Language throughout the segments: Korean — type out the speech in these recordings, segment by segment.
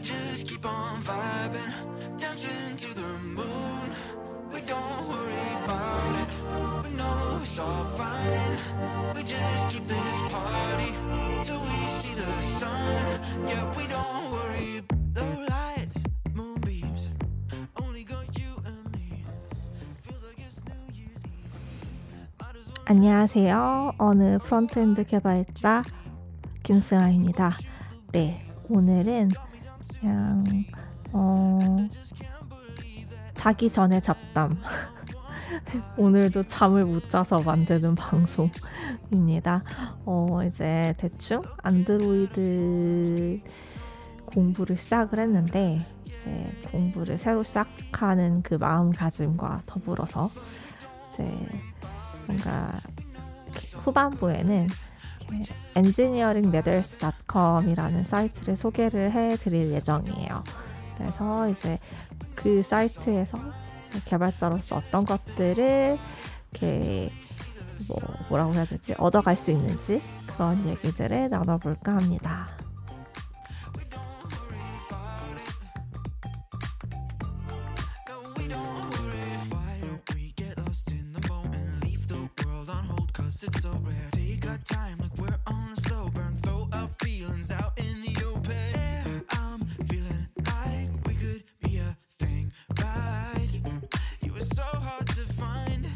just keep on vibing, dancing to the moon. We don't worry about it. We know it's all fine. We just keep this party till we see the sun. Yeah, we don't worry. The lights, moonbeams, only got you and me. Feels like it's New Year's Eve. 안녕하세요. 어느 프론트엔드 개발자 김승아입니다. 네, 오늘은 그냥 어, 자기 전에 잡담. 오늘도 잠을 못 자서 만드는 방송입니다. 어, 이제 대충 안드로이드 공부를 시작을 했는데 이제 공부를 새로 시작하는 그 마음가짐과 더불어서 이제 뭔가 후반부에는 네더스닷컴이라는 사이트를 소개를 해드릴 예정이에요. 그래서 이제 그 사이트에서 개발자로서 어떤 것들을 이렇게 뭐 뭐라고 해야 되지 얻어갈 수 있는지 그런 얘기들을 나눠볼까 합니다. Feelings out in the open. Yeah, I'm feeling like we could be a thing, right? You were so hard to find,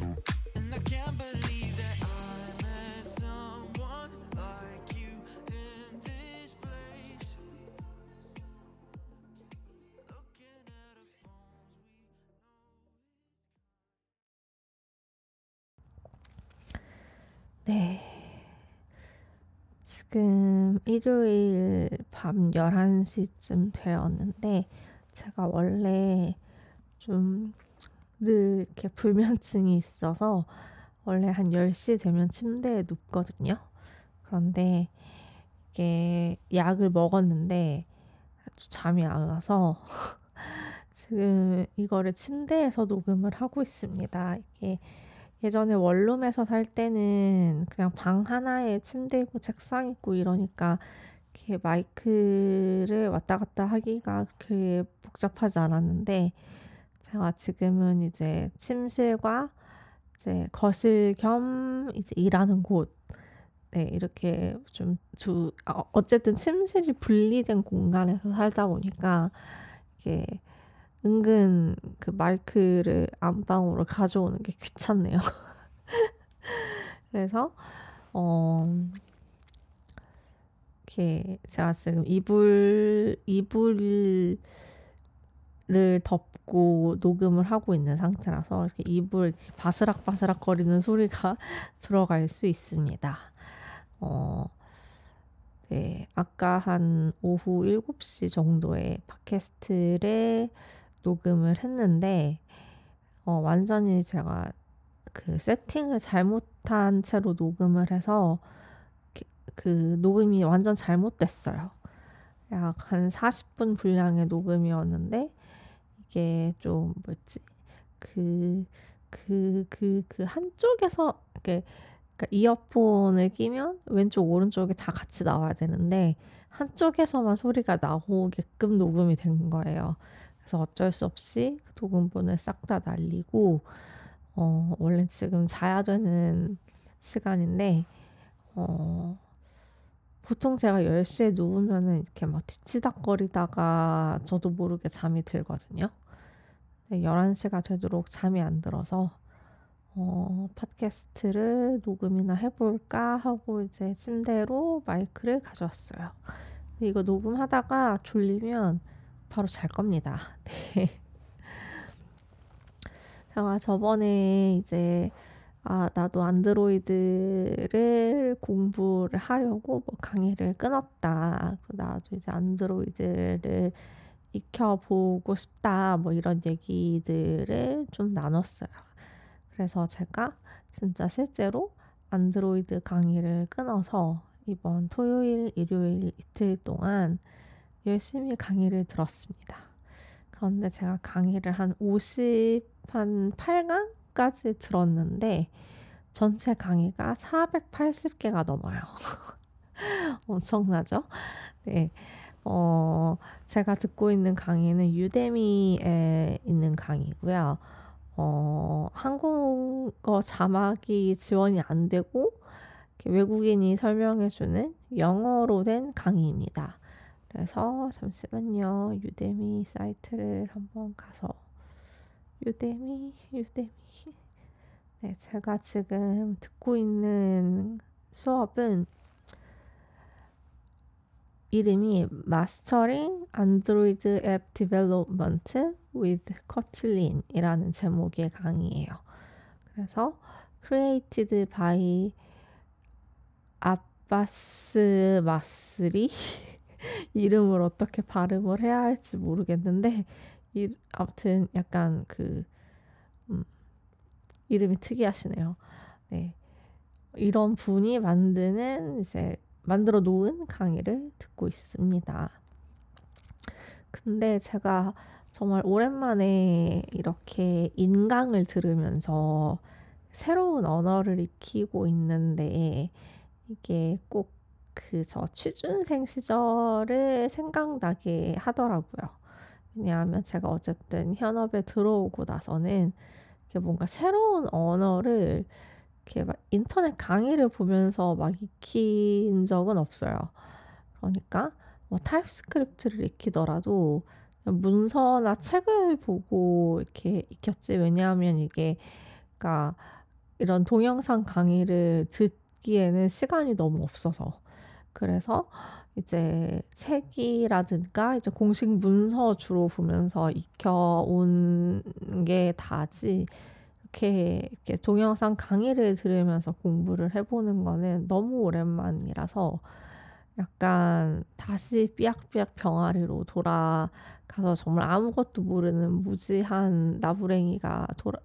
and I can't believe that I met someone like you in this place. 네. 일요일 밤 11시쯤 되었는데, 제가 원래 좀 늘 이렇게 불면증이 있어서, 원래 한 10시 되면 침대에 눕거든요. 그런데 이게 약을 먹었는데, 아주 잠이 안 와서, 지금 이거를 침대에서 녹음을 하고 있습니다. 이게 예전에 원룸에서 살 때는 그냥 방 하나에 침대 있고 책상 있고 이러니까 이렇게 마이크를 왔다 갔다 하기가 그렇게 복잡하지 않았는데 제가 지금은 이제 침실과 이제 거실 겸 이제 일하는 곳 네, 이렇게 좀 두, 어, 어쨌든 침실이 분리된 공간에서 살다 보니까 이게 은근 그 마이크를 안방으로 가져오는 게 귀찮네요. 그래서 어 이렇게 제가 지금 이불 이불을 덮고 녹음을 하고 있는 상태라서 이렇게 이불 바스락바스락 거리는 소리가 들어갈 수 있습니다. 어, 네, 아까 한 오후 7시 정도에 팟캐스트를 녹음을 했는데, 어, 완전히 제가 그 세팅을 잘못한 채로 녹음을 해서 그- 그 녹음이 완전 잘못됐어요. 약 한 40분 분량의 녹음이었는데, 이게 좀 뭐였지? 그, 그, 그, 그 한쪽에서, 이렇게, 그러니까 이어폰을 끼면 왼쪽, 오른쪽이 다 같이 나와야 되는데, 한쪽에서만 소리가 나오게끔 녹음이 된 거예요. 그래서 어쩔 수 없이 그 녹음본을 싹 다 날리고, 어, 원래 지금 자야 되는 시간인데, 어, 보통 제가 10시에 누우면은 이렇게 막 뒤치닥거리다가 저도 모르게 잠이 들거든요. 근데 11시가 되도록 잠이 안 들어서, 어, 팟캐스트를 녹음이나 해볼까 하고 이제 침대로 마이크를 가져왔어요. 근데 이거 녹음하다가 졸리면 바로 잘 겁니다. 네. 제가 저번에 이제 아, 나도 안드로이드를 공부를 하려고 뭐 강의를 끊었다. 나도 이제 안드로이드를 익혀보고 싶다. 뭐 이런 얘기들을 좀 나눴어요. 그래서 제가 진짜 실제로 안드로이드 강의를 끊어서 이번 토요일, 일요일 이틀 동안 열심히 강의를 들었습니다. 그런데 제가 강의를 한 50, 한 8강까지 들었는데 전체 강의가 480개가 넘어요. 엄청나죠? 네. 어, 제가 듣고 있는 강의는 유데미에 있는 강의고요. 어, 한국어 자막이 지원이 안 되고 외국인이 설명해주는 영어로 된 강의입니다. 그래서 잠시만요. 유데미 사이트를 한번 가서 유데미, 유데미. 네, 제가 지금 듣고 있는 수업은 이름이 Mastering Android App Development with Kotlin 이라는 제목의 강의예요. 그래서 Created by 아바스 마스리 이름을 어떻게 발음을 해야 할지 모르겠는데 이, 아무튼 약간 그 음, 이름이 특이하시네요. 네. 이런 분이 만드는 이제 만들어 놓은 강의를 듣고 있습니다. 근데 제가 정말 오랜만에 이렇게 인강을 들으면서 새로운 언어를 익히고 있는데 이게 꼭 그 저 취준생 시절을 생각나게 하더라고요. 왜냐하면 제가 어쨌든 현업에 들어오고 나서는 뭔가 새로운 언어를 이렇게 막 인터넷 강의를 보면서 막 익힌 적은 없어요. 그러니까 뭐 TypeScript를 익히더라도 문서나 책을 보고 이렇게 익혔지. 왜냐하면 이게 그러니까 이런 동영상 강의를 듣기에는 시간이 너무 없어서 그래서 이제 책이라든가 이제 공식 문서 주로 보면서 익혀온 게 다지 이렇게, 이렇게 동영상 강의를 들으면서 공부를 해보는 거는 너무 오랜만이라서 약간 다시 삐약삐약 병아리로 돌아가서 정말 아무것도 모르는 무지한 나부랭이가 돌아,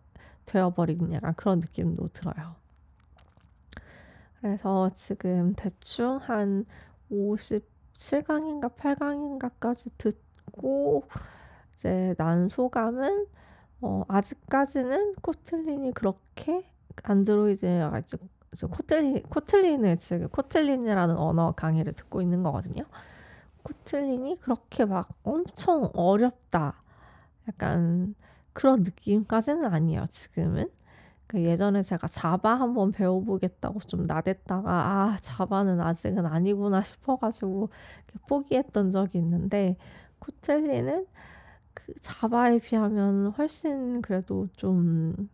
되어버린 약간 그런 느낌도 들어요. 그래서 지금 대충 한 57강인가 8강인가까지 듣고 이제 난 소감은 어, 아직까지는 코틀린이 그렇게 안드로이드가 아직 코틀린, 코틀린을 지금 코틀린이라는 언어 강의를 듣고 있는 거거든요. 코틀린이 그렇게 막 엄청 어렵다. 약간 그런 느낌까지는 아니에요, 지금은. 그 예전에 제가 자바 한번 배워보겠다고 좀 나댔다가 아 자바는 아직은 아니구나 싶어가지고 포기했던 적이 있는데 코틀리는 그 자바에 비하면 훨씬 그래도 좀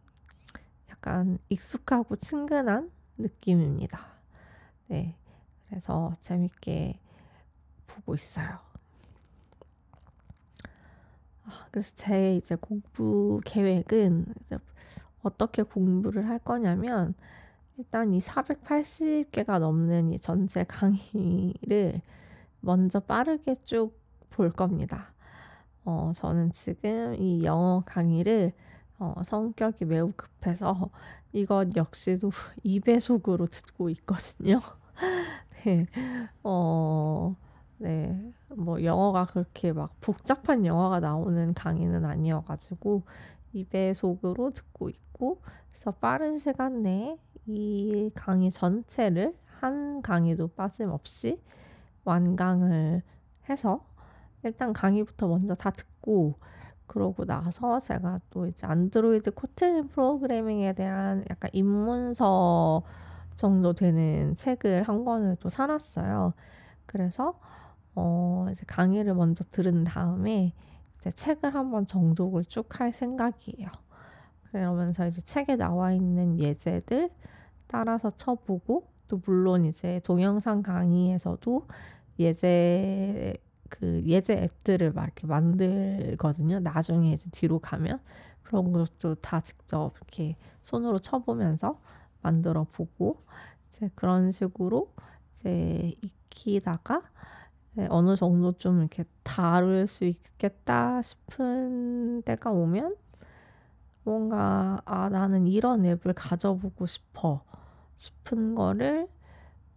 약간 익숙하고 친근한 느낌입니다. 네, 그래서 재밌게 보고 있어요. 아, 그래서 제 이제 공부 계획은 이제 어떻게 공부를 할 거냐면 일단 이 480개가 넘는 이 전체 강의를 먼저 빠르게 쭉 볼 겁니다. 어, 저는 지금 이 영어 강의를 어, 성격이 매우 급해서 이것 역시도 2배속으로 듣고 있거든요. 네, 어, 네, 뭐 영어가 그렇게 막 복잡한 영어가 나오는 강의는 아니어가지고 2배속으로 듣고 있고 그래서 빠른 시간 내에 이 강의 전체를 한 강의도 빠짐없이 완강을 해서 일단 강의부터 먼저 다 듣고 그러고 나서 제가 또 이제 안드로이드 코틀린 프로그래밍에 대한 약간 입문서 정도 되는 책을 한 권을 또 사놨어요. 그래서 어 이제 강의를 먼저 들은 다음에 이제 책을 한번 정독을 쭉 할 생각이에요. 그러면서 이제 책에 나와 있는 예제들 따라서 쳐보고 또 물론 이제 동영상 강의에서도 예제 그 예제 앱들을 막 이렇게 만들거든요. 나중에 이제 뒤로 가면 그런 것도 다 직접 이렇게 손으로 쳐보면서 만들어 보고 이제 그런 식으로 이제 익히다가 어느 정도 좀 이렇게 다룰 수 있겠다 싶은 때가 오면 뭔가 아 나는 이런 앱을 가져보고 싶어 싶은 거를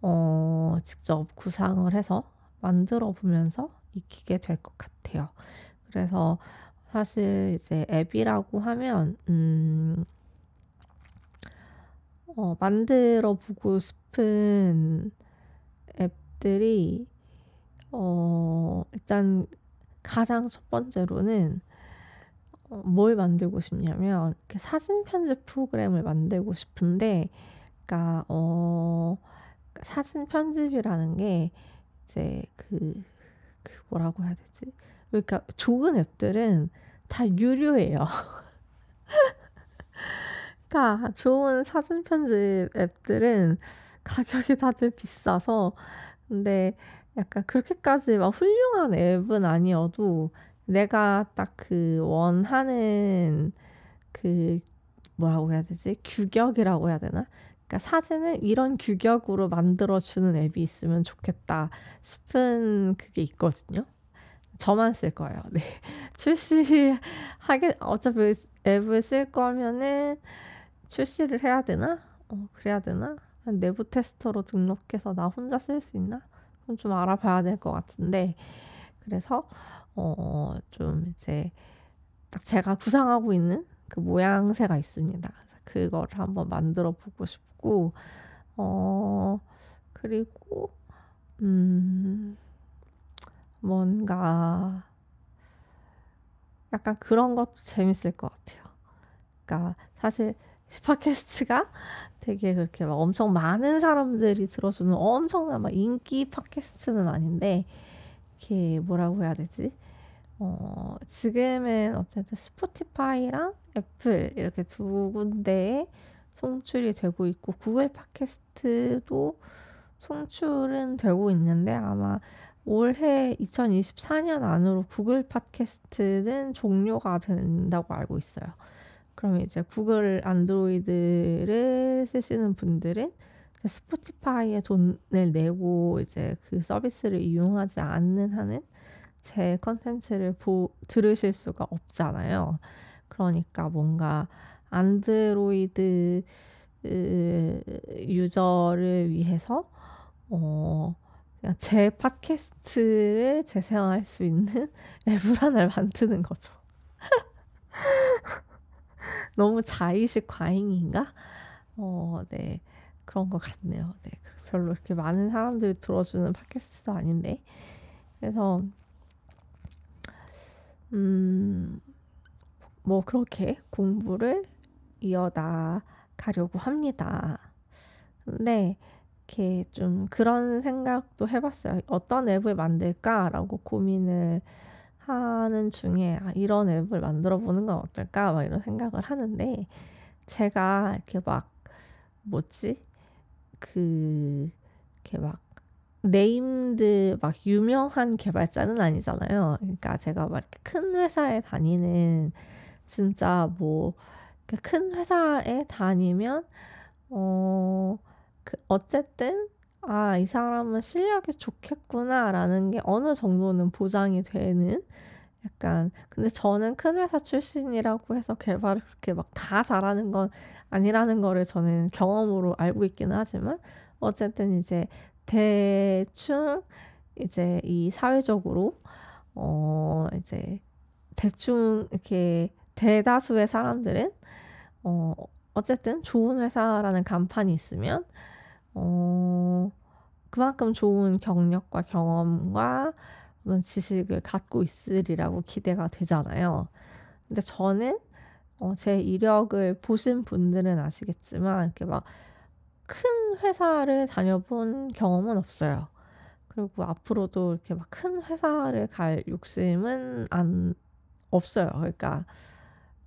어 직접 구상을 해서 만들어 보면서 익히게 될 것 같아요. 그래서 사실 이제 앱이라고 하면 음 어, 만들어 보고 싶은 앱들이 어, 일단 가장 첫 번째로는 어, 뭘 만들고 싶냐면 사진 편집 프로그램을 만들고 싶은데, 그러니까 어, 사진 편집이라는 게 이제 그, 그 뭐라고 해야 되지? 그러니까 좋은 앱들은 다 유료예요. 그러니까 좋은 사진 편집 앱들은 가격이 다들 비싸서 근데 약간 그렇게까지 막 훌륭한 앱은 아니어도 내가 딱 그 원하는 그 뭐라고 해야 되지? 규격이라고 해야 되나? 그러니까 사진을 이런 규격으로 만들어주는 앱이 있으면 좋겠다 싶은 그게 있거든요. 저만 쓸 거예요. 네. 출시하게, 어차피 앱을 쓸 거면은 출시를 해야 되나? 어, 그래야 되나? 내부 테스터로 등록해서 나 혼자 쓸 수 있나? 좀 알아봐야 될 것 같은데. 그래서, 어, 좀 이제 딱 제가 구상하고 있는 그 모양새가 있습니다. 그거를 한번 만들어 보고 싶고, 어, 그리고, 음, 뭔가 약간 그런 것도 재밌을 것 같아요. 그러니까 사실 팟캐스트가 되게 그렇게 막 엄청 많은 사람들이 들어주는 엄청난 막 인기 팟캐스트는 아닌데 이렇게 뭐라고 해야 되지? 어, 지금은 어쨌든 스포티파이랑 애플 이렇게 두 군데에 송출이 되고 있고 구글 팟캐스트도 송출은 되고 있는데 아마 올해 2024년 안으로 구글 팟캐스트는 종료가 된다고 알고 있어요. 그럼 이제 구글 안드로이드를 쓰시는 분들은 스포티파이에 돈을 내고 이제 그 서비스를 이용하지 않는 한은 제 컨텐츠를 보, 들으실 수가 없잖아요. 그러니까 뭔가 안드로이드 유저를 위해서 어, 제 팟캐스트를 재생할 수 있는 앱을 하나를 만드는 거죠. 너무 자의식 과잉인가? 어, 네. 그런 것 같네요. 네. 별로 이렇게 많은 사람들이 들어주는 팟캐스트도 아닌데. 그래서, 음, 뭐, 그렇게 공부를 이어나 가려고 합니다. 근데, 이렇게 좀 그런 생각도 해봤어요. 어떤 앱을 만들까라고 고민을 하는 중에 아, 이런 앱을 만들어 보는 건 어떨까 막 이런 생각을 하는데 제가 이렇게 막 뭐지 그 이렇게 막 named 막 유명한 개발자는 아니잖아요. 그러니까 제가 막 큰 회사에 다니는 진짜 뭐 큰 회사에 다니면 어 그 어쨌든 아, 이 사람은 실력이 좋겠구나라는 게 어느 정도는 보장이 되는 약간 근데 저는 큰 회사 출신이라고 해서 개발을 그렇게 막 다 잘하는 건 아니라는 거를 저는 경험으로 알고 있기는 하지만 어쨌든 이제 대충 이제 이 사회적으로 어 이제 대충 이렇게 대다수의 사람들은 어 어쨌든 좋은 회사라는 간판이 있으면 어, 그만큼 좋은 경력과 경험과 어떤 지식을 갖고 있으리라고 기대가 되잖아요. 근데 저는 어, 제 이력을 보신 분들은 아시겠지만 이렇게 막 큰 회사를 다녀본 경험은 없어요. 그리고 앞으로도 이렇게 막 큰 회사를 갈 욕심은 안 없어요. 그러니까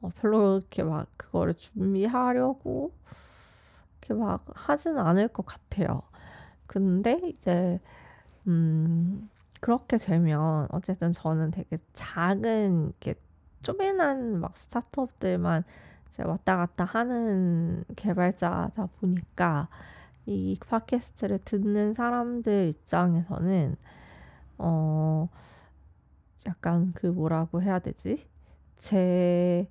어, 별로 이렇게 막 그거를 준비하려고 이렇게 막 하진 않을 것 같아요. 근데 이제 음 그렇게 되면 어쨌든 저는 되게 작은 이렇게 쪼매난 막 스타트업들만 이제 왔다 갔다 하는 개발자다 보니까 이 팟캐스트를 듣는 사람들 입장에서는 어 약간 그 뭐라고 해야 되지? 제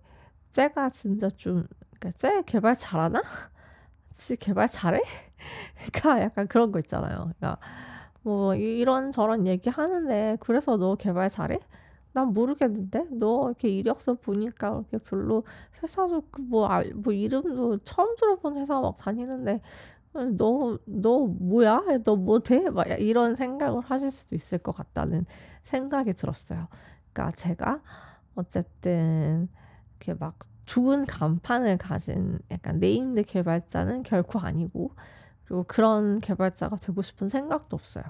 쟤가 진짜 좀 그러니까 쟤 개발 잘하나? 지 개발 잘해? 그러니까 약간 그런 거 있잖아요. 그러니까 뭐 이런 저런 얘기 하는데 그래서 너 개발 잘해? 난 모르겠는데 너 이렇게 이력서 보니까 이렇게 별로 회사도 그 뭐, 뭐 이름도 처음 들어본 회사 막 다니는데 너, 너 뭐야? 너 못해? 막 이런 생각을 하실 수도 있을 것 같다는 생각이 들었어요. 그러니까 제가 어쨌든 이렇게 막 좋은 간판을 가진 약간 named 개발자는 결코 아니고 그리고 그런 개발자가 되고 싶은 생각도 없어요.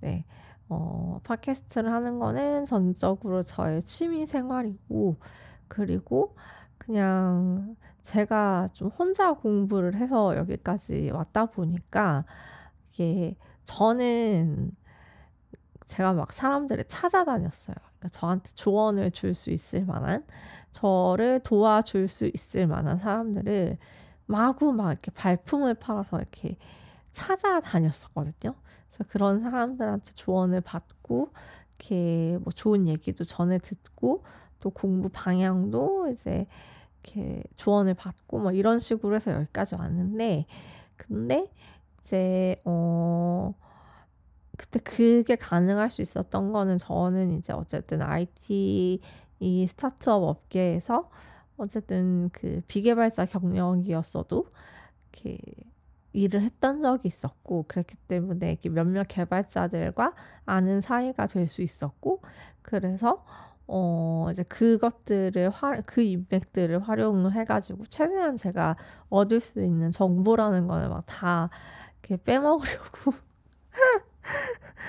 네. 어, 팟캐스트를 하는 거는 전적으로 저의 취미 생활이고 그리고 그냥 제가 좀 혼자 공부를 해서 여기까지 왔다 보니까 이게 저는 제가 막 사람들을 찾아다녔어요. 그러니까 저한테 조언을 줄 수 있을 만한 저를 도와줄 수 있을 만한 사람들을 마구 막 이렇게 발품을 팔아서 이렇게 찾아다녔었거든요. 그래서 그런 사람들한테 조언을 받고 이렇게 뭐 좋은 얘기도 전해 듣고 또 공부 방향도 이제 이렇게 조언을 받고 뭐 이런 식으로 해서 여기까지 왔는데 근데 이제 어 그때 그게 가능할 수 있었던 거는 저는 이제 어쨌든 IT 이 스타트업 업계에서 어쨌든 그 비개발자 경력이었어도 이렇게 일을 했던 적이 있었고 그랬기 때문에 몇몇 개발자들과 아는 사이가 될 수 있었고 그래서 어 이제 그것들을 화, 그 인맥들을 활용을 해가지고 최대한 제가 얻을 수 있는 정보라는 거를 막다 이렇게 빼먹으려고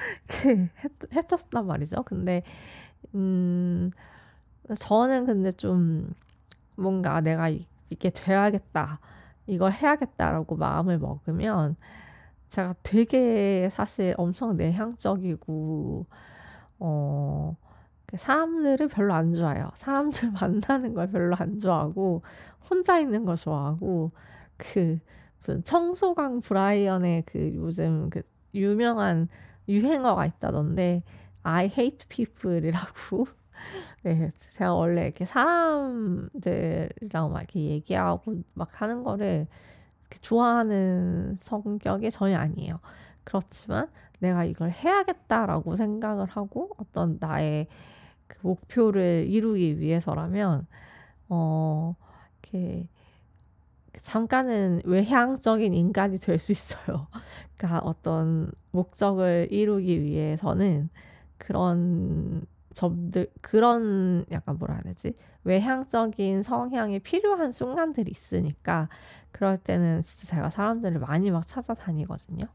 이렇게 했, 했었단 말이죠. 근데 음 저는 근데 좀 뭔가 내가 이게 돼야겠다. 이걸 해야겠다라고 마음을 먹으면 제가 되게 사실 엄청 내향적이고 어 사람들을 별로 안 좋아해요. 사람들 만나는 걸 별로 안 좋아하고 혼자 있는 거 좋아하고 그 무슨 청소강 브라이언의 그 요즘 그 유명한 유행어가 있다던데 I hate people이라고 네, 제가 원래 이렇게 사람들이랑 막 이렇게 얘기하고 막 하는 거를 좋아하는 성격이 전혀 아니에요. 그렇지만 내가 이걸 해야겠다라고 생각을 하고 어떤 나의 그 목표를 이루기 위해서라면 어 이렇게 잠깐은 외향적인 인간이 될 수 있어요. 그러니까 어떤 목적을 이루기 위해서는 그런 점들 그런 약간 뭐라 해야 되지 외향적인 성향이 필요한 순간들이 있으니까 그럴 때는 진짜 제가 사람들을 많이 막 찾아다니거든요.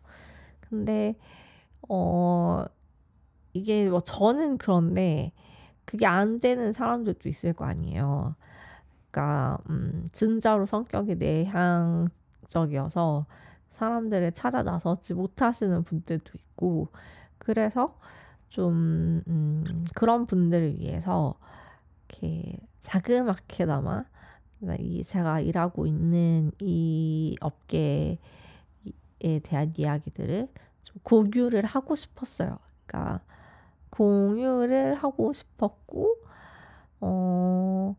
근데 어 이게 뭐 저는 그런데 그게 안 되는 사람들도 있을 거 아니에요. 그러니까 음 진짜로 성격이 내향적이어서 사람들을 찾아 나서지 못하시는 분들도 있고 그래서 좀 음, 그런 분들을 위해서 이렇게 자그맣게나마 이 제가 일하고 있는 이 업계에 대한 이야기들을 좀 공유를 하고 싶었어요. 그러니까 공유를 하고 싶었고 어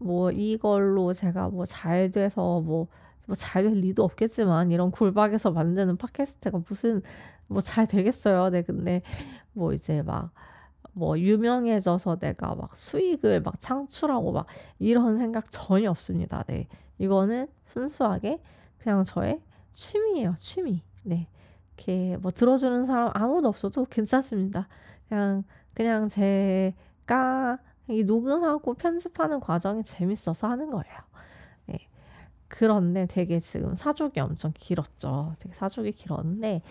뭐 이걸로 제가 뭐 잘 돼서 뭐 뭐 잘 될 리도 없겠지만 이런 골박에서 만드는 팟캐스트가 무슨 뭐 잘 되겠어요. 네, 근데 뭐 이제 막 뭐 유명해져서 내가 막 수익을 막 창출하고 막 이런 생각 전혀 없습니다. 네. 이거는 순수하게 그냥 저의 취미예요. 취미. 네. 이렇게 뭐 들어주는 사람 아무도 없어도 괜찮습니다. 그냥 그냥 제가 이 녹음하고 편집하는 과정이 재밌어서 하는 거예요. 네. 그런데 되게 지금 사족이 엄청 길었죠. 되게 사족이 길었는데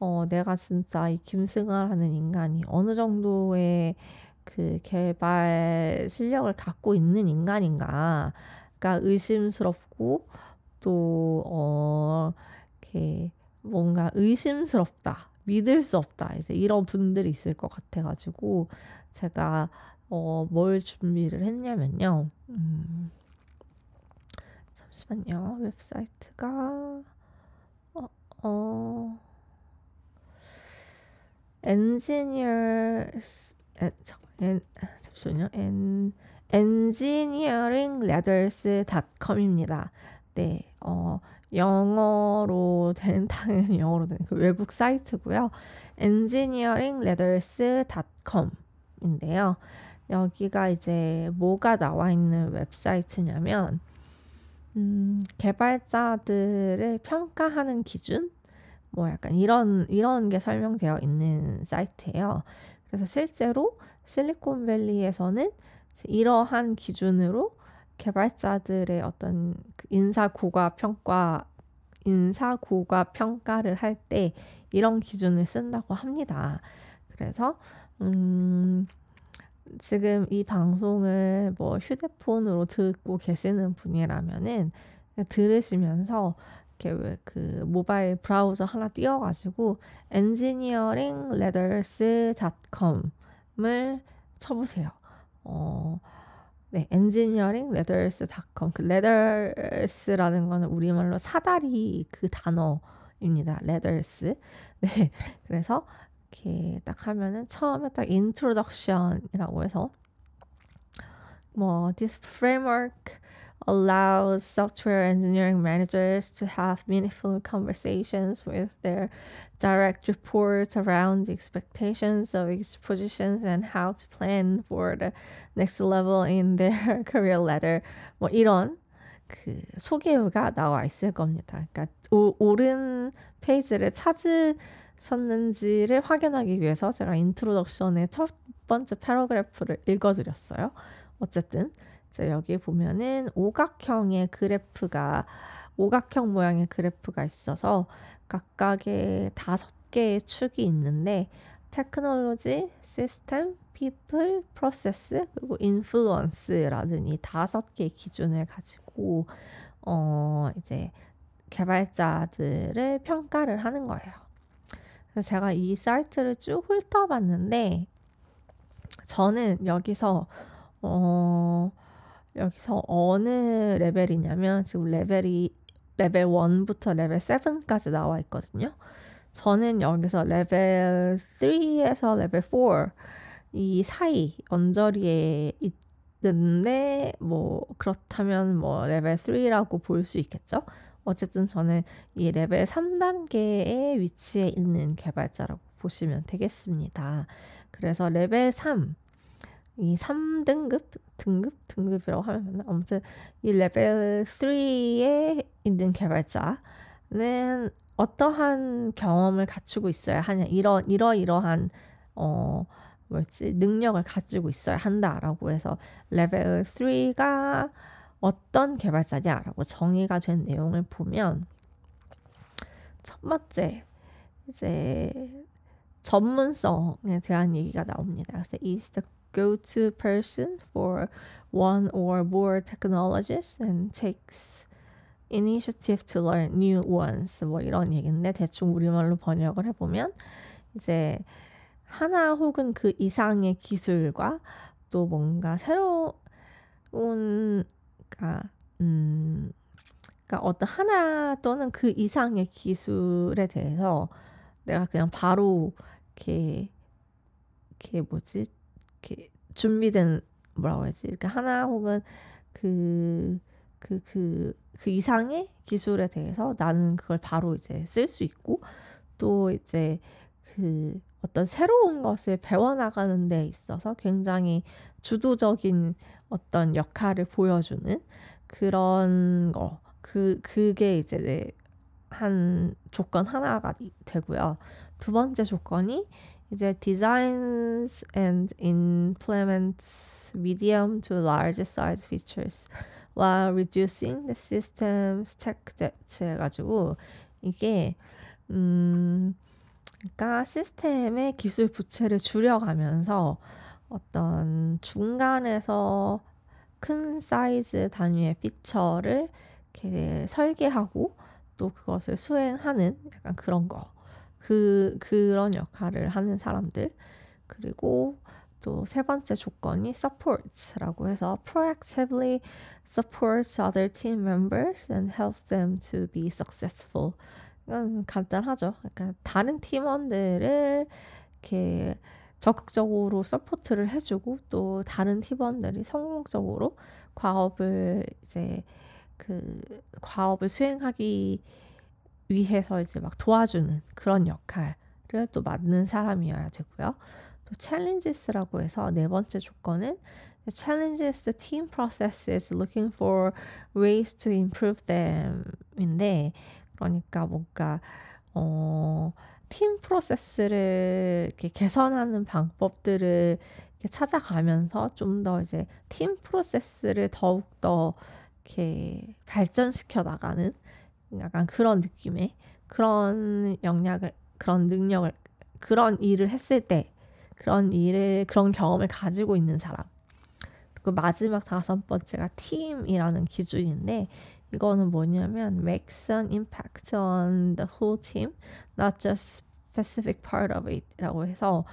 어, 내가 진짜 이 김승아라는 인간이 어느 정도의 그 개발 실력을 갖고 있는 인간인가가 의심스럽고 또, 어, 이렇게 뭔가 의심스럽다. 믿을 수 없다. 이제 이런 분들이 있을 것 같아가지고 제가 어, 뭘 준비를 했냐면요. 음, 잠시만요. 웹사이트가 어, 어, 엔지니어 엔, 잠시만요. 엔, 레더스닷컴입니다. 네, 어, 영어로 된 당연히 영어로 된 그 외국 사이트고요. 레더스닷컴인데요. 여기가 이제 뭐가 나와 있는 웹사이트냐면 음, 개발자들을 평가하는 기준 뭐 약간 이런 이런 게 설명되어 있는 사이트예요. 그래서 실제로 실리콘밸리에서는 이러한 기준으로 개발자들의 어떤 그 인사고과 평가 인사고과 평가를 할 때 이런 기준을 쓴다고 합니다. 그래서 음 지금 이 방송을 뭐 휴대폰으로 듣고 계시는 분이라면은 들으시면서 이렇게 그 모바일 브라우저 하나 띄워가지고 engineeringletters.com을 쳐보세요. 어, 네, engineeringletters.com 그 leathers라는 거는 우리말로 사다리 그 단어입니다. leathers. 네, 그래서 이렇게 딱 하면은 처음에 딱 introduction이라고 해서 뭐 this framework allows software engineering managers to have meaningful conversations with their direct reports around the expectations of each positions and how to plan for the next level in their career ladder. 뭐 이런 그 소개가 나와 있을 겁니다. 그러니까 오, 옳은 페이지를 찾으셨는지를 확인하기 위해서 제가 인트로덕션의 첫 번째 패러그래프를 읽어드렸어요. 어쨌든 이제 여기 보면은 오각형의 그래프가 오각형 모양의 그래프가 있어서 각각의 다섯 개의 축이 있는데 테크놀로지, 시스템, people, process 그리고 influence라는 이 다섯 개의 기준을 가지고 어 이제 개발자들을 평가를 하는 거예요. 그래서 제가 이 사이트를 쭉 훑어봤는데 저는 여기서 어 여기서 어느 레벨이냐면 지금 레벨이 레벨 1부터 레벨 7까지 나와 있거든요. 저는 여기서 레벨 3에서 레벨 4 이 사이 언저리에 있는데 뭐 그렇다면 뭐 레벨 3라고 볼 수 있겠죠. 어쨌든 저는 이 레벨 3단계의 위치에 있는 개발자라고 보시면 되겠습니다. 그래서 레벨 3, 이 3등급, 등급, 등급이라고 하면 아무튼 이 레벨 3에 있는 개발자는 어떠한 경험을 갖추고 있어야 하냐? 이러 이러이러한 어 뭐였지? 능력을 가지고 있어야 한다라고 해서 레벨 3가 어떤 개발자냐라고 정의가 된 내용을 보면 첫 번째 이제 전문성에 대한 얘기가 나옵니다. 그래서 is go-to person for one or more technologies and takes initiative to learn new ones 뭐 이런 얘기인데 대충 우리말로 번역을 해보면 이제 하나 혹은 그 이상의 기술과 또 뭔가 새로운 그러니까 음 그러니까 어떤 하나 또는 그 이상의 기술에 대해서 내가 그냥 바로 이렇게 이렇게 뭐지 이렇게 준비된 뭐라고 해야지 그러니까 하나 혹은 그 그, 그, 그 이상의 기술에 대해서 나는 그걸 바로 이제 쓸 수 있고 또 이제 그 어떤 새로운 것을 배워나가는 데 있어서 굉장히 주도적인 어떤 역할을 보여주는 그런 거. 그, 그게 이제 한 조건 하나가 되고요. 두 번째 조건이 이제 designs and implements medium to large size features while reducing the system stack depth 해가지고 이게 음 그러니까 시스템의 기술 부채를 줄여가면서 어떤 중간에서 큰 사이즈 단위의 피처를 이렇게 설계하고 또 그것을 수행하는 약간 그런 거. 그, 그런 역할을 하는 사람들. 그리고 또 세 번째 조건이 support라고 해서 proactively supports other team members and helps them to be successful. 이건 간단하죠. 그러니까 다른 팀원들을 이렇게 적극적으로 support를 해주고 또 다른 팀원들이 성공적으로 과업을 이제 그 과업을 수행하기 위해서 이제 막 도와주는 그런 역할을 또 맡는 사람이어야 되고요. 또 challenges라고 해서 네 번째 조건은 the challenges the team processes looking for ways to improve them인데 그러니까 뭔가 어, 팀 프로세스를 이렇게 개선하는 방법들을 이렇게 찾아가면서 좀 더 이제 팀 프로세스를 더욱 더 이렇게 발전시켜 나가는 약간 그런 느낌의 그런 역량을 그런 능력을 그런 일을 했을 때 그런 일을 그런 경험을 가지고 있는 사람. 그리고 마지막 다섯 번째가 팀이라는 기준인데 이거는 뭐냐면 makes an impact on the whole team, not just specific part of it라고 해서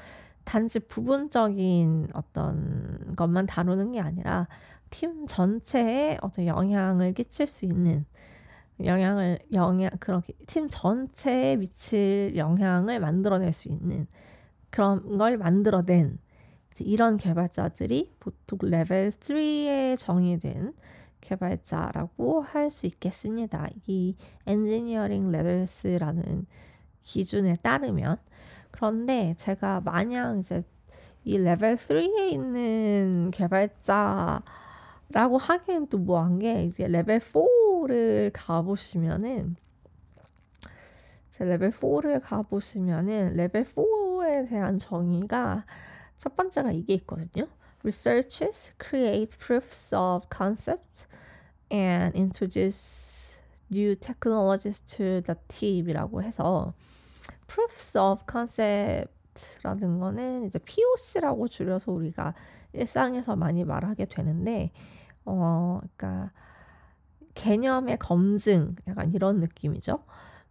단지 부분적인 어떤 것만 다루는 게 아니라 팀 전체에 어떤 영향을 끼칠 수 있는 영향을 영향 그렇게 팀 전체에 미칠 영향을 만들어낼 수 있는 그런 걸 만들어낸 이런 개발자들이 보통 레벨 3에 정의된 개발자라고 할 수 있겠습니다. 이 engineering levels라는 기준에 따르면 그런데 제가 마냥 이제 이 레벨 3에 있는 개발자 라고 하기엔 또 뭐한 게 이제 레벨 4를 가보시면은 제 레벨 4를 가보시면은 레벨 4에 대한 정의가 첫 번째가 이게 있거든요. Researchers create proofs of concept and introduce new technologies to the team이라고 해서 proofs of concept라는 거는 이제 POC라고 줄여서 우리가 일상에서 많이 말하게 되는데 어 그러니까 개념의 검증 약간 이런 느낌이죠.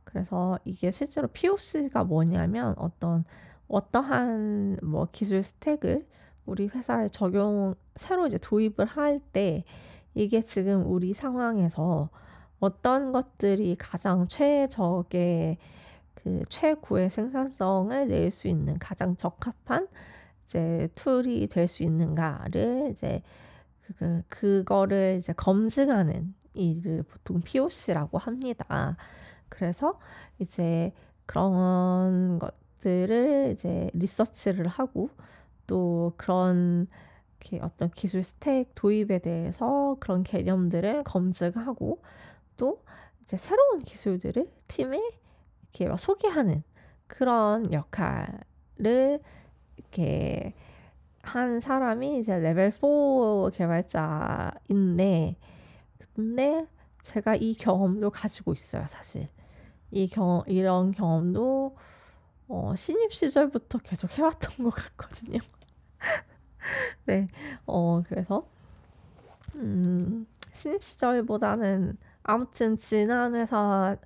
그래서 이게 실제로 POC가 뭐냐면 어떤 어떠한 뭐 기술 스택을 우리 회사에 적용 새로 이제 도입을 할 때 이게 지금 우리 상황에서 어떤 것들이 가장 최적의 그 최고의 생산성을 낼 수 있는 가장 적합한 이제 툴이 될 수 있는가를 이제 그 그거를 이제 검증하는 일을 보통 POC라고 합니다. 그래서 이제 그런 것들을 이제 리서치를 하고 또 그런 어떤 기술 스택 도입에 대해서 그런 개념들을 검증하고 또 이제 새로운 기술들을 팀에 이렇게 막 소개하는 그런 역할을 이렇게 한 사람이 이제 레벨 4 개발자인데 근데 제가 이 경험도 가지고 있어요, 사실. 이 경험 이런 경험도 어, 신입 시절부터 계속 해왔던 것 같거든요. 네, 어, 그래서, 음, 신입 시절보다는 아무튼 지난 회사,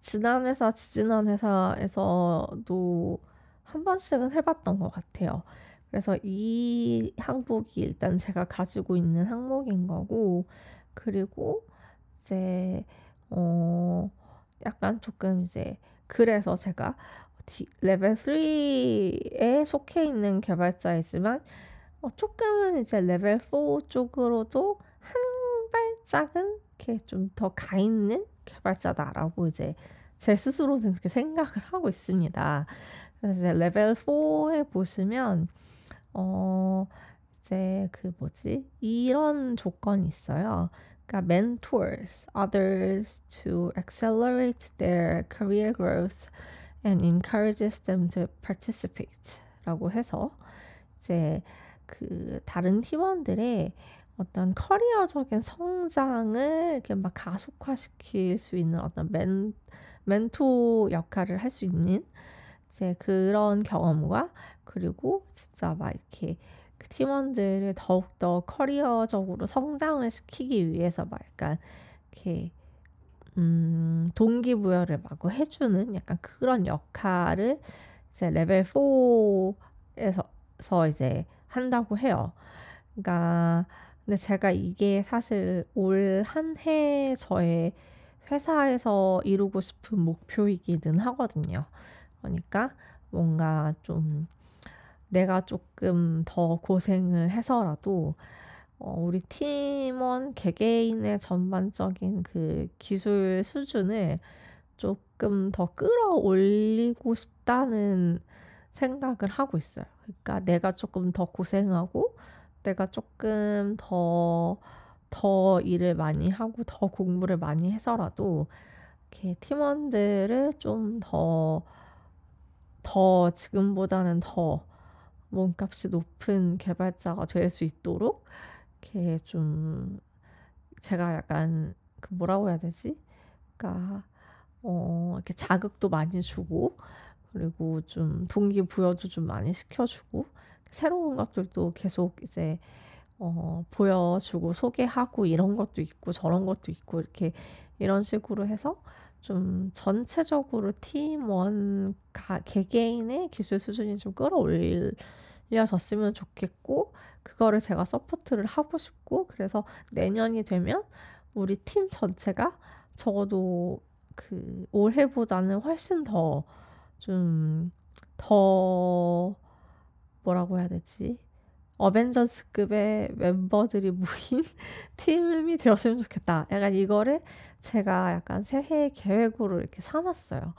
지난 회사, 지지난 회사에서도 한 번씩은 해봤던 것 같아요. 그래서 이 항목이 일단 제가 가지고 있는 항목인 거고, 그리고 이제, 어, 약간 조금 이제, 그래서 제가 레벨 3에 속해 있는 개발자이지만 어, 조금은 이제 레벨 4 쪽으로도 한 발짝은 이렇게 좀 더 가 있는 개발자다라고 이제 제 스스로는 그렇게 생각을 하고 있습니다. 그래서 이제 레벨 4에 보시면 어 이제 그 뭐지 이런 조건이 있어요. 그러니까 mentors others to accelerate their career growth and encourages them to participate 라고 해서 이제 그 다른 팀원들의 어떤 커리어적인 성장을 이렇게 막 가속화시킬 수 있는 어떤 멘, 멘토 역할을 할 수 있는 이제 그런 경험과 그리고 진짜 막 이렇게 그 팀원들을 더욱더 커리어적으로 성장을 시키기 위해서 막 약간 이렇게 음, 동기부여를 막 해주는 약간 그런 역할을 이제 레벨 4에서 이제 한다고 해요. 그러니까 근데 제가 이게 사실 올 한 해 저의 회사에서 이루고 싶은 목표이기는 하거든요. 그러니까 뭔가 좀 내가 조금 더 고생을 해서라도 어, 우리 팀원 개개인의 전반적인 그 기술 수준을 조금 더 끌어올리고 싶다는 생각을 하고 있어요. 그러니까 내가 조금 더 고생하고 내가 조금 더, 더 일을 많이 하고 더 공부를 많이 해서라도 이렇게 팀원들을 좀 더, 더 지금보다는 더 몸값이 높은 개발자가 될 수 있도록 이렇게 좀 제가 약간 그 뭐라고 해야 되지? 그러니까 어 이렇게 자극도 많이 주고 그리고 좀 동기 부여도 좀 많이 시켜주고 새로운 것들도 계속 이제 어, 보여주고 소개하고 이런 것도 있고 저런 것도 있고 이렇게 이런 식으로 해서 좀 전체적으로 팀원 개개인의 기술 수준이 좀 끌어올려졌으면 좋겠고 그거를 제가 support를 하고 싶고 그래서 내년이 되면 우리 팀 전체가 적어도 그 올해보다는 훨씬 더 좀더 뭐라고 해야 되지? 어벤져스급의 멤버들이 모인 팀이 되었으면 좋겠다. 약간 이거를 제가 약간 새해 계획으로 이렇게 삼았어요.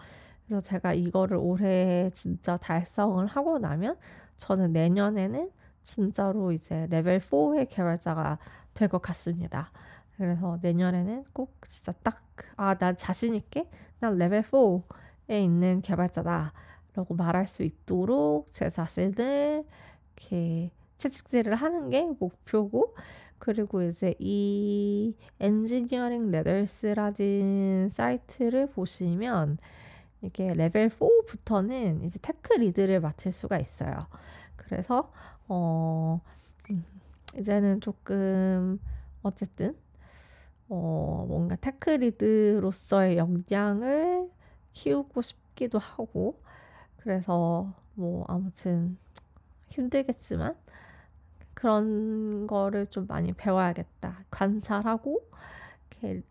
그래서 제가 이거를 올해 진짜 달성을 하고 나면 저는 내년에는 진짜로 이제 레벨 4의 개발자가 될 것 같습니다. 그래서 내년에는 꼭 진짜 딱, 아, 난 자신있게 난 레벨 4에 있는 개발자다. 라고 말할 수 있도록 제 자신을 이렇게 채찍질을 하는 게 목표고, 그리고 이제 이 Engineering Ladders라는 사이트를 보시면 이게 레벨 4부터는 이제 tech lead를 맡을 수가 있어요. 그래서 어 음, 이제는 조금 어쨌든 어 뭔가 tech lead로서의 역량을 키우고 싶기도 하고 그래서 뭐 아무튼 힘들겠지만 그런 거를 좀 많이 배워야겠다. 관찰하고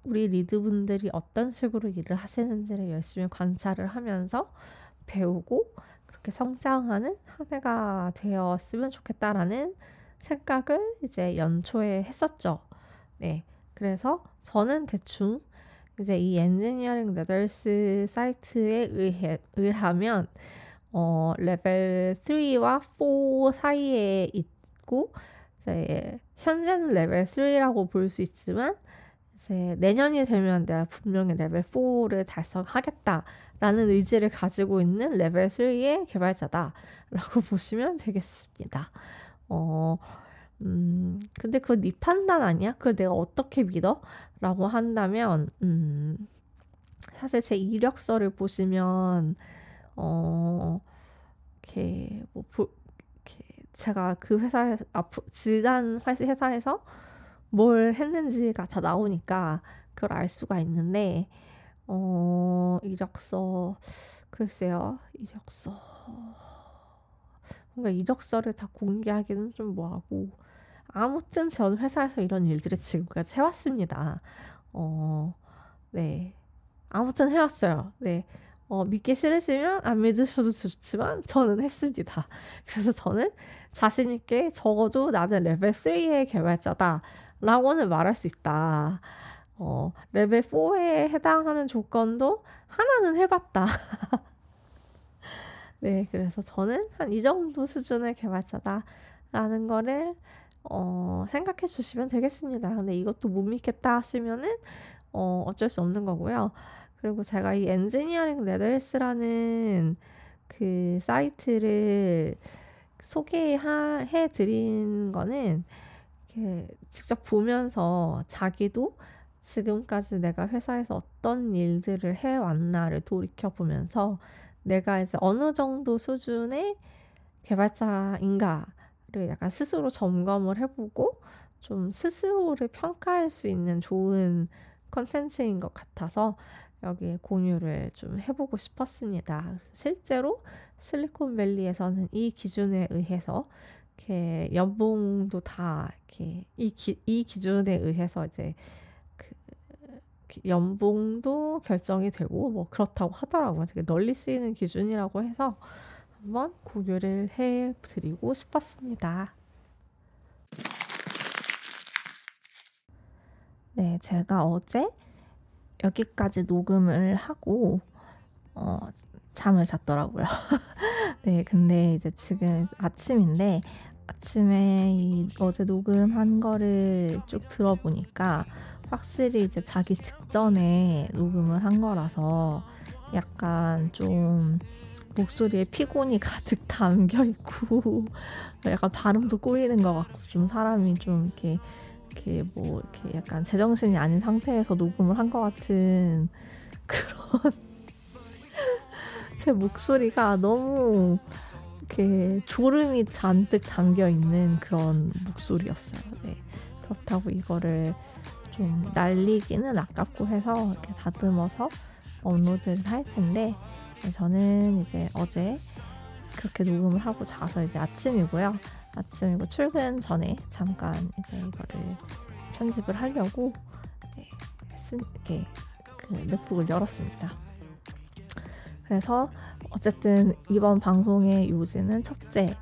우리 lead분들이 어떤 식으로 일을 하시는지를 열심히 관찰을 하면서 배우고 그렇게 성장하는 한 해가 되었으면 좋겠다라는 생각을 이제 연초에 했었죠. 네. 그래서 저는 대충 이제 이 Engineering Ladders 사이트에 의해, 의하면 어, 레벨 3와 4 사이에 있고 이제 현재는 레벨 3라고 볼 수 있지만 이제 내년이 되면 내가 분명히 레벨 4를 달성하겠다라는 의지를 가지고 있는 레벨 3의 개발자다라고 보시면 되겠습니다. 어, 음, 근데 그거 네 판단 아니야? 그걸 내가 어떻게 믿어? 라고 한다면, 음, 사실 제 이력서를 보시면, 어, 이렇게, 뭐, 보, 제가 그 회사에 앞으로 지난 회사에서 뭘 했는지가 다 나오니까 그걸 알 수가 있는데 어 이력서 글쎄요 이력서 뭔가 이력서를 다 공개하기는 좀 뭐하고 아무튼 전 회사에서 이런 일들을 지금까지 해왔습니다. 어, 네. 아무튼 해왔어요. 네. 어, 믿기 싫으시면 안 믿으셔도 좋지만 저는 했습니다. 그래서 저는 자신 있게 적어도 나는 레벨 3의 개발자다 라고는 말할 수 있다. 어, 레벨 4에 해당하는 조건도 하나는 해봤다. 네, 그래서 저는 한 이 정도 수준의 개발자다 라는 거를 어, 생각해 주시면 되겠습니다. 근데 이것도 못 믿겠다 하시면은 어, 어쩔 수 없는 거고요. 그리고 제가 이 엔지니어링 레더스라는 그 사이트를 소개해 드린 거는 이렇게 직접 보면서 자기도 지금까지 내가 회사에서 어떤 일들을 해왔나를 돌이켜 보면서 내가 이제 어느 정도 수준의 개발자인가를 약간 스스로 점검을 해보고 좀 스스로를 평가할 수 있는 좋은 컨텐츠인 것 같아서 여기에 공유를 좀 해보고 싶었습니다. 실제로 실리콘밸리에서는 이 기준에 의해서 이렇게 연봉도 다 이렇게 이, 기, 이 기준에 의해서 이제 그 연봉도 결정이 되고 뭐 그렇다고 하더라고요. 되게 널리 쓰이는 기준이라고 해서 한번 공유를 해드리고 싶었습니다. 네, 제가 어제 여기까지 녹음을 하고 어, 잠을 잤더라고요. 네, 근데 이제 지금 아침인데 아침에 이 어제 녹음한 거를 쭉 들어보니까 확실히 이제 자기 직전에 녹음을 한 거라서 약간 좀 목소리에 피곤이 가득 담겨 있고 약간 발음도 꼬이는 것 같고 좀 사람이 좀 이렇게 이렇게 뭐 이렇게 약간 제정신이 아닌 상태에서 녹음을 한 것 같은 그런 제 목소리가 너무 이렇게 졸음이 잔뜩 담겨 있는 그런 목소리였어요. 네. 그렇다고 이거를 좀 날리기는 아깝고 해서 이렇게 다듬어서 업로드를 할 텐데 네, 저는 이제 어제 그렇게 녹음을 하고 자서 이제 아침이고요. 아침이고 출근 전에 잠깐 이제 이거를 편집을 하려고 네, 이렇게 그 맥북을 열었습니다. 그래서 어쨌든 이번 방송의 요지는 첫째,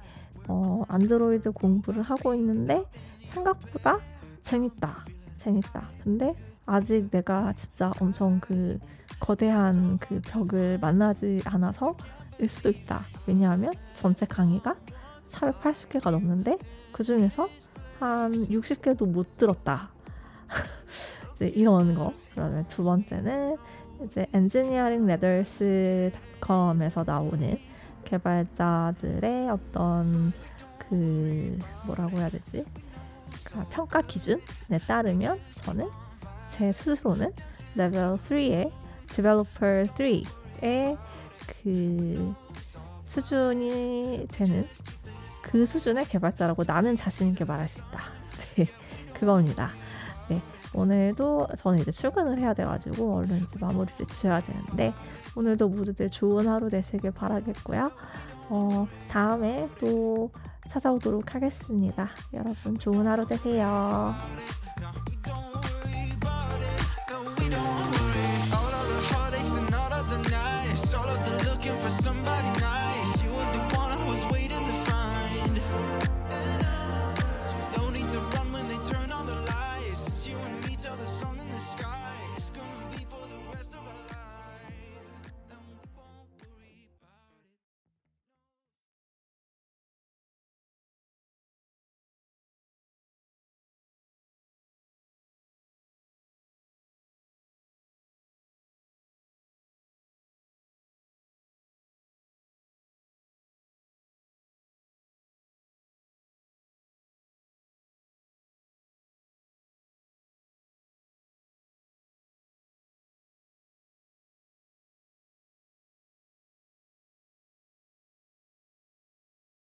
어, 안드로이드 공부를 하고 있는데 생각보다 재밌다. 재밌다. 근데 아직 내가 진짜 엄청 그 거대한 그 벽을 만나지 않아서 일 수도 있다. 왜냐하면 전체 강의가 480개가 넘는데 그 중에서 한 60개도 못 들었다. 이제 이런 거. 그러면 두 번째는 이제 엔지니어링 레더스닷컴에서 나오는 개발자들의 어떤 그 뭐라고 해야 되지? 그 평가 기준에 따르면 저는 제 스스로는 레벨 3의 Developer 3의 그 수준이 되는 그 수준의 개발자라고 나는 자신 있게 말할 수 있다. 네, 그겁니다. 네, 오늘도 저는 이제 출근을 해야 돼가지고 얼른 이제 마무리를 지어야 되는데 오늘도 모두들 좋은 하루 되시길 바라겠고요. 어, 다음에 또 찾아오도록 하겠습니다. 여러분 좋은 하루 되세요.